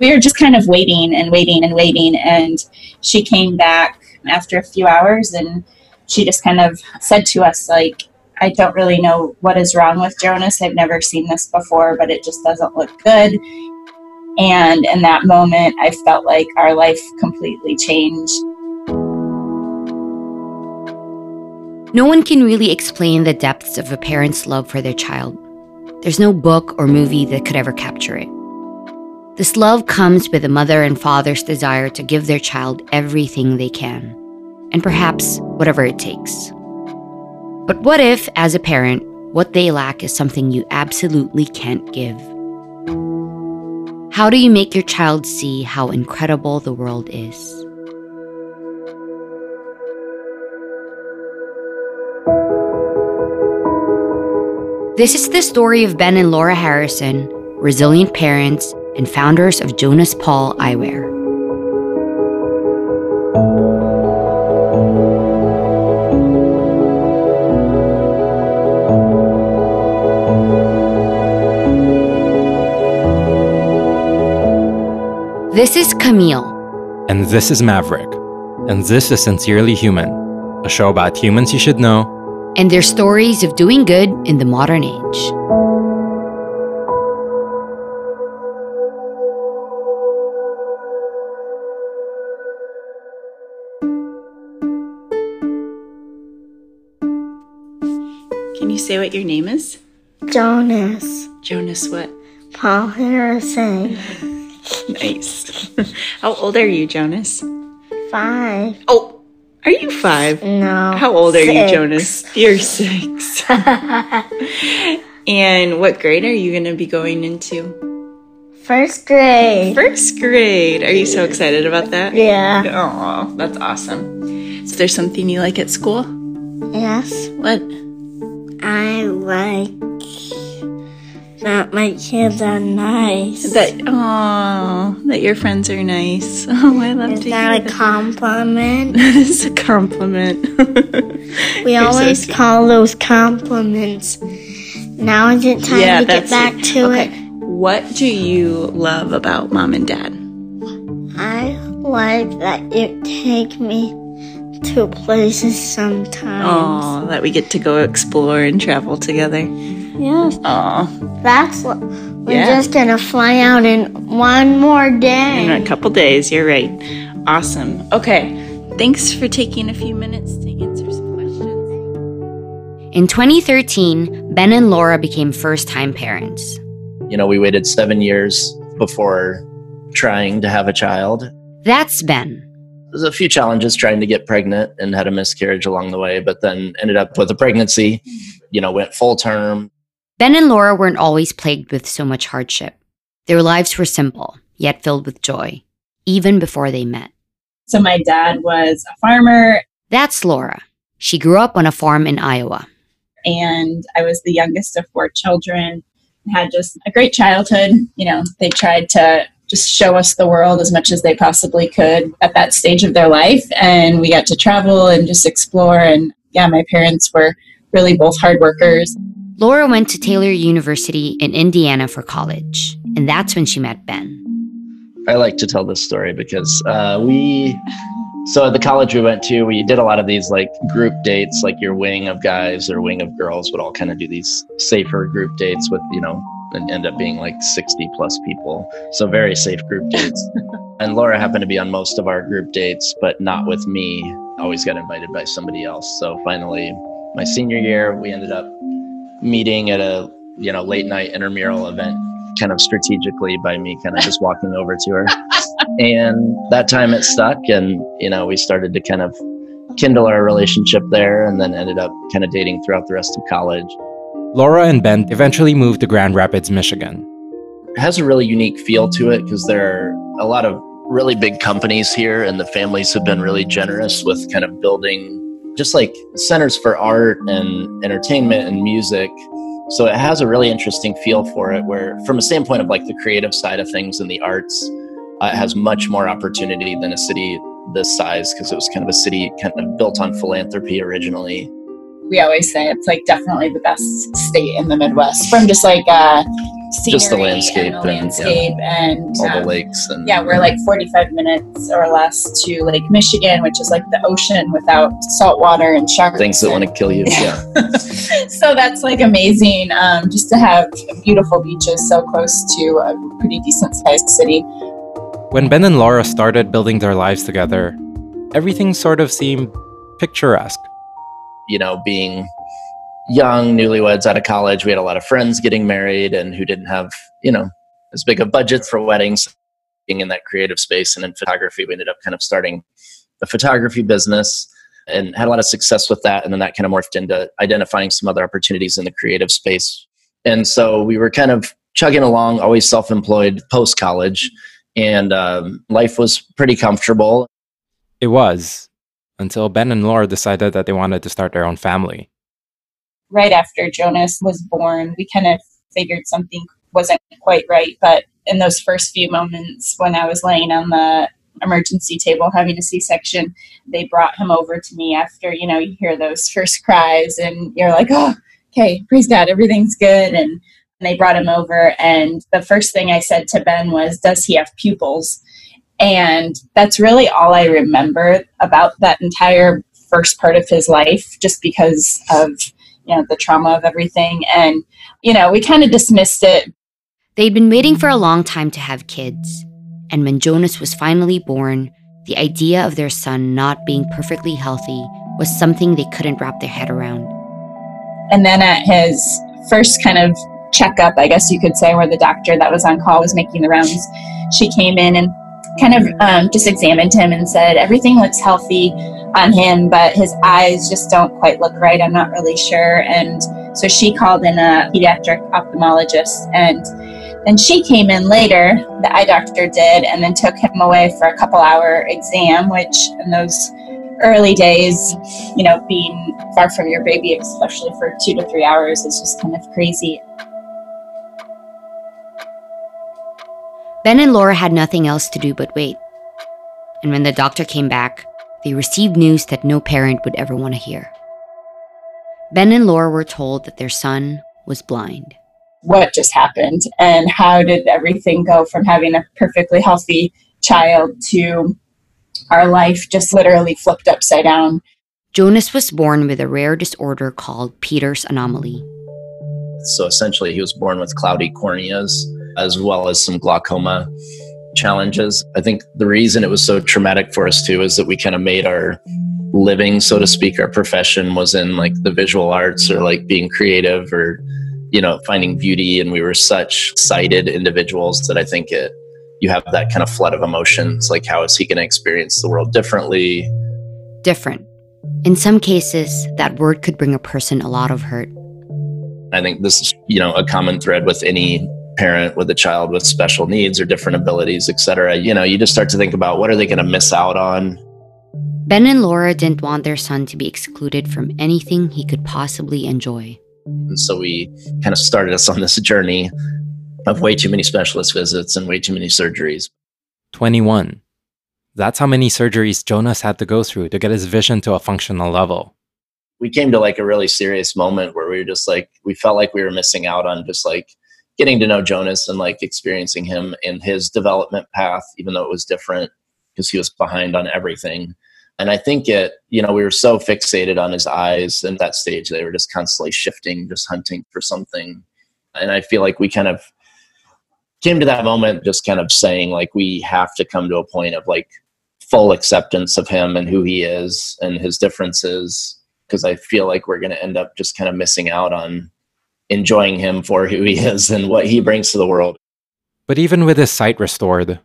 we were just kind of waiting and waiting and waiting. And she came back after a few hours and she just kind of said to us, like, I don't really know what is wrong with Jonas. I've never seen this before, but it just doesn't look good. And in that moment, I felt like our life completely changed. No one can really explain the depths of a parent's love for their child. There's no book or movie that could ever capture it. This love comes with a mother and father's desire to give their child everything they can, and perhaps whatever it takes. But what if, as a parent, what they lack is something you absolutely can't give? How do you make your child see how incredible the world is? This is the story of Ben and Laura Harrison, resilient parents and founders of Jonas Paul Eyewear. This is Camille. And this is Maverick. And this is Sincerely Human, a show about humans you should know and their stories of doing good in the modern age. Say what your name is? Jonas. Jonas what? Paul Harrison. nice. How old are you, Jonas? Five. Oh, are you five? No. How old six. are you, Jonas? You're six. and what grade are you going to be going into? First grade. First grade. Are you so excited about that? Yeah. Oh, that's awesome. Is there something you like at school? Yes. What? I like that my kids are nice. That oh, that your friends are nice. Oh, I love Is to that hear a that. compliment? That is a compliment. We You're always sweet. call those compliments. Now is it time yeah, to get back it. to okay. it? What do you love about mom and dad? I like that you take me to places sometimes. Oh, that we get to go explore and travel together. Yes. Oh, That's what we're Yeah. just gonna fly out in one more day. in a couple days. You're right. Awesome. Okay. Thanks for taking a few minutes to answer some questions. In 2013, Ben and Laura became first time parents. You know, we waited seven years before trying to have a child. That's Ben. There's a few challenges trying to get pregnant and had a miscarriage along the way, but then ended up with a pregnancy, you know, went full term. Ben and Laura weren't always plagued with so much hardship. Their lives were simple, yet filled with joy, even before they met. So my dad was a farmer That's Laura. She grew up on a farm in Iowa. and I was the youngest of four children. Had just a great childhood. You know, they tried to just show us the world as much as they possibly could at that stage of their life. And we got to travel and just explore. And yeah, my parents were really both hard workers. Laura went to Taylor University in Indiana for college, and that's when she met Ben. I like to tell this story because uh, we, so at the college we went to, we did a lot of these like group dates, like your wing of guys or wing of girls would all kind of do these safer group dates with, you know, and end up being like 60 plus people. So very safe group dates. and Laura happened to be on most of our group dates, but not with me. Always got invited by somebody else. So finally, my senior year, we ended up meeting at a, you know, late night intramural event kind of strategically by me kind of just walking over to her. And that time it stuck and you know, we started to kind of kindle our relationship there and then ended up kind of dating throughout the rest of college. Laura and Ben eventually moved to Grand Rapids, Michigan. It has a really unique feel to it because there are a lot of really big companies here and the families have been really generous with kind of building just like centers for art and entertainment and music so it has a really interesting feel for it where from a standpoint of like the creative side of things and the arts uh, it has much more opportunity than a city this size because it was kind of a city kind of built on philanthropy originally We always say it's like definitely the best state in the Midwest from just like uh, scenery Just the landscape and the and, yeah. landscape and, all the um, lakes and yeah, we're like 45 minutes or less to Lake Michigan, which is like the ocean without salt water and sharks. things that want to kill you. Yeah. so that's like amazing um, just to have beautiful beaches so close to a pretty decent sized city. When Ben and Laura started building their lives together, everything sort of seemed picturesque. You know, being young, newlyweds out of college, we had a lot of friends getting married and who didn't have, you know, as big a budget for weddings. Being in that creative space and in photography, we ended up kind of starting a photography business and had a lot of success with that. And then that kind of morphed into identifying some other opportunities in the creative space. And so we were kind of chugging along, always self employed post college. And um, life was pretty comfortable. It was until Ben and Laura decided that they wanted to start their own family. Right after Jonas was born, we kind of figured something wasn't quite right. But in those first few moments when I was laying on the emergency table having a C section, they brought him over to me after, you know, you hear those first cries and you're like, oh, okay, praise God, everything's good. And they brought him over. And the first thing I said to Ben was, does he have pupils? And that's really all I remember about that entire first part of his life, just because of, you know, the trauma of everything. And, you know, we kind of dismissed it They'd been waiting for a long time to have kids, and when Jonas was finally born, the idea of their son not being perfectly healthy was something they couldn't wrap their head around. And then at his first kind of checkup, I guess you could say, where the doctor that was on call was making the rounds, she came in and kind of um, just examined him and said, Everything looks healthy on him, but his eyes just don't quite look right. I'm not really sure. And so she called in a pediatric ophthalmologist and then she came in later, the eye doctor did, and then took him away for a couple hour exam, which in those early days, you know, being far from your baby, especially for two to three hours, is just kind of crazy. Ben and Laura had nothing else to do but wait. And when the doctor came back, they received news that no parent would ever want to hear. Ben and Laura were told that their son was blind. What just happened, and how did everything go from having a perfectly healthy child to our life just literally flipped upside down? Jonas was born with a rare disorder called Peters anomaly. So essentially, he was born with cloudy corneas as well as some glaucoma challenges. I think the reason it was so traumatic for us too is that we kind of made our living, so to speak, our profession was in like the visual arts or like being creative or, you know, finding beauty. And we were such sighted individuals that I think it, you have that kind of flood of emotions. Like, how is he going to experience the world differently? Different. In some cases, that word could bring a person a lot of hurt. I think this is, you know, a common thread with any parent with a child with special needs or different abilities, et cetera. You know, you just start to think about what are they going to miss out on? Ben and Laura didn't want their son to be excluded from anything he could possibly enjoy. And so we kind of started us on this journey of way too many specialist visits and way too many surgeries. 21. That's how many surgeries Jonas had to go through to get his vision to a functional level. We came to like a really serious moment where we were just like, we felt like we were missing out on just like getting to know Jonas and like experiencing him in his development path, even though it was different because he was behind on everything. And I think it, you know, we were so fixated on his eyes in that stage, they were just constantly shifting, just hunting for something. And I feel like we kind of came to that moment just kind of saying, like, we have to come to a point of like full acceptance of him and who he is and his differences. Because I feel like we're going to end up just kind of missing out on enjoying him for who he is and what he brings to the world. But even with his sight restored,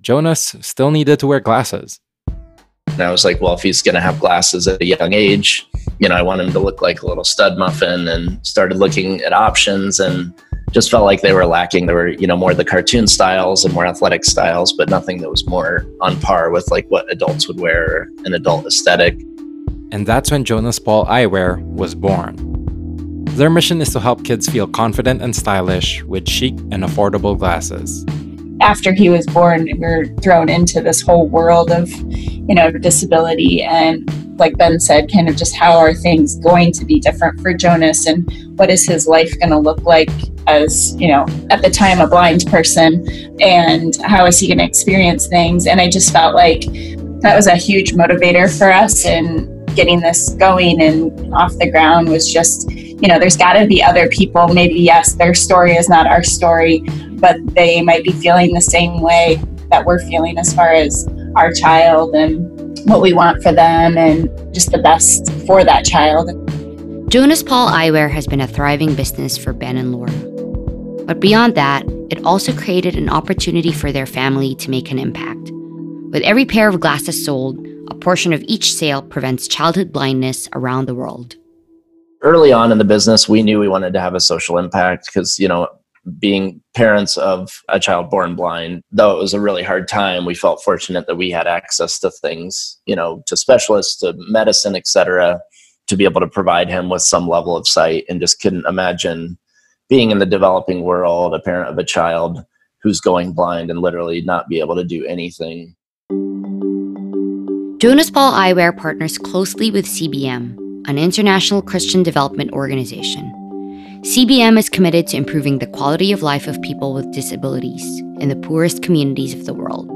Jonas still needed to wear glasses. And I was like, well, if he's going to have glasses at a young age, you know, I want him to look like a little stud muffin and started looking at options and just felt like they were lacking. There were, you know, more the cartoon styles and more athletic styles, but nothing that was more on par with like what adults would wear, an adult aesthetic. And that's when Jonas Paul Eyewear was born. Their mission is to help kids feel confident and stylish with chic and affordable glasses. After he was born, we were thrown into this whole world of, you know, disability and like Ben said, kind of just how are things going to be different for Jonas and what is his life going to look like as, you know, at the time a blind person and how is he going to experience things. And I just felt like that was a huge motivator for us in getting this going and off the ground was just, you know, there's got to be other people. Maybe, yes, their story is not our story, but they might be feeling the same way that we're feeling as far as our child and what we want for them and just the best for that child. Jonas Paul Eyewear has been a thriving business for Ben and Laura. But beyond that, it also created an opportunity for their family to make an impact. With every pair of glasses sold, a portion of each sale prevents childhood blindness around the world. Early on in the business, we knew we wanted to have a social impact because, you know, being parents of a child born blind, though it was a really hard time, we felt fortunate that we had access to things, you know, to specialists, to medicine, etc., to be able to provide him with some level of sight and just couldn't imagine being in the developing world, a parent of a child who's going blind and literally not be able to do anything. Jonas Paul Eyewear partners closely with CBM, an international Christian development organization. CBM is committed to improving the quality of life of people with disabilities in the poorest communities of the world.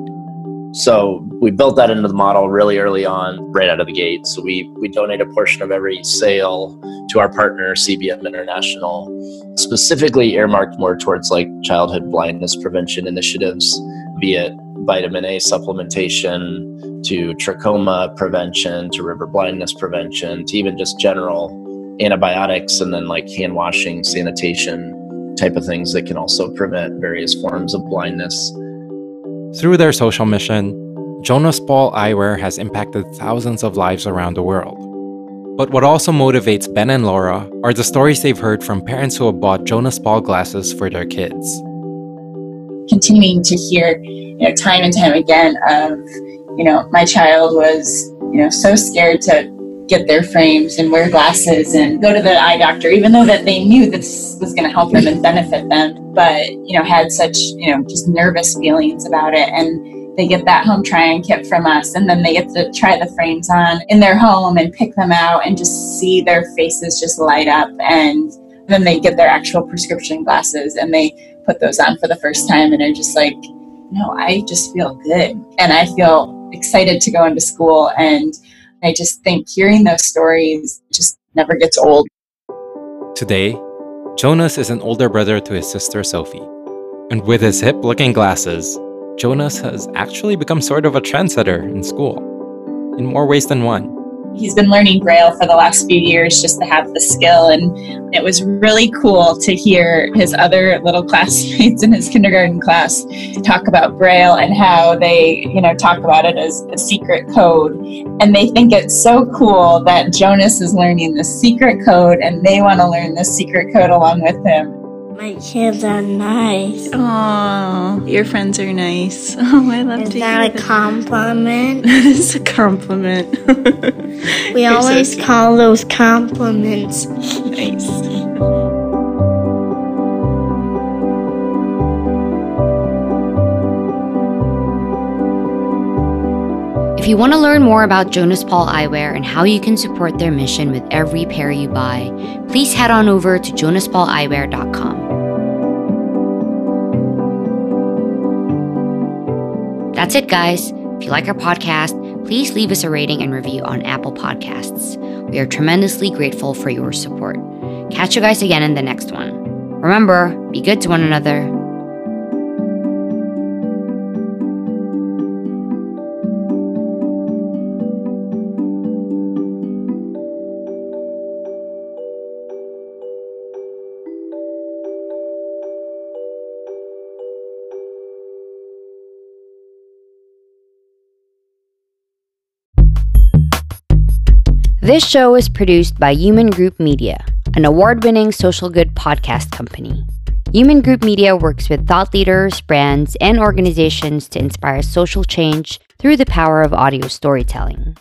So we built that into the model really early on, right out of the gate. So we we donate a portion of every sale to our partner CBM International, specifically earmarked more towards like childhood blindness prevention initiatives, be it vitamin A supplementation, to trachoma prevention, to river blindness prevention, to even just general antibiotics and then like hand washing, sanitation type of things that can also prevent various forms of blindness. Through their social mission, Jonas Paul Eyewear has impacted thousands of lives around the world. But what also motivates Ben and Laura are the stories they've heard from parents who have bought Jonas Paul glasses for their kids. Continuing to hear, you know, time and time again of, you know, my child was, you know, so scared to get their frames and wear glasses and go to the eye doctor, even though that they knew this was going to help them and benefit them, but you know had such you know just nervous feelings about it and. They get that home try-on kit from us, and then they get to try the frames on in their home and pick them out and just see their faces just light up. And then they get their actual prescription glasses and they put those on for the first time and are just like, no, I just feel good. And I feel excited to go into school. And I just think hearing those stories just never gets old. Today, Jonas is an older brother to his sister Sophie. And with his hip looking glasses, Jonas has actually become sort of a trendsetter in school, in more ways than one he's been learning Braille for the last few years just to have the skill. And it was really cool to hear his other little classmates in his kindergarten class talk about Braille and how they, you know, talk about it as a secret code. And they think it's so cool that Jonas is learning the secret code and they want to learn the secret code along with him. My kids are nice. Oh, your friends are nice. Oh, I love Is to that hear a compliment? That is a compliment. We You're so always sweet. call those compliments. nice. If you want to learn more about Jonas Paul Eyewear and how you can support their mission with every pair you buy, please head on over to jonaspauleyewear.com. That's it, guys. If you like our podcast, please leave us a rating and review on Apple Podcasts. We are tremendously grateful for your support. Catch you guys again in the next one. Remember, be good to one another. This show is produced by Human Group Media, an award winning social good podcast company. Human Group Media works with thought leaders, brands, and organizations to inspire social change through the power of audio storytelling.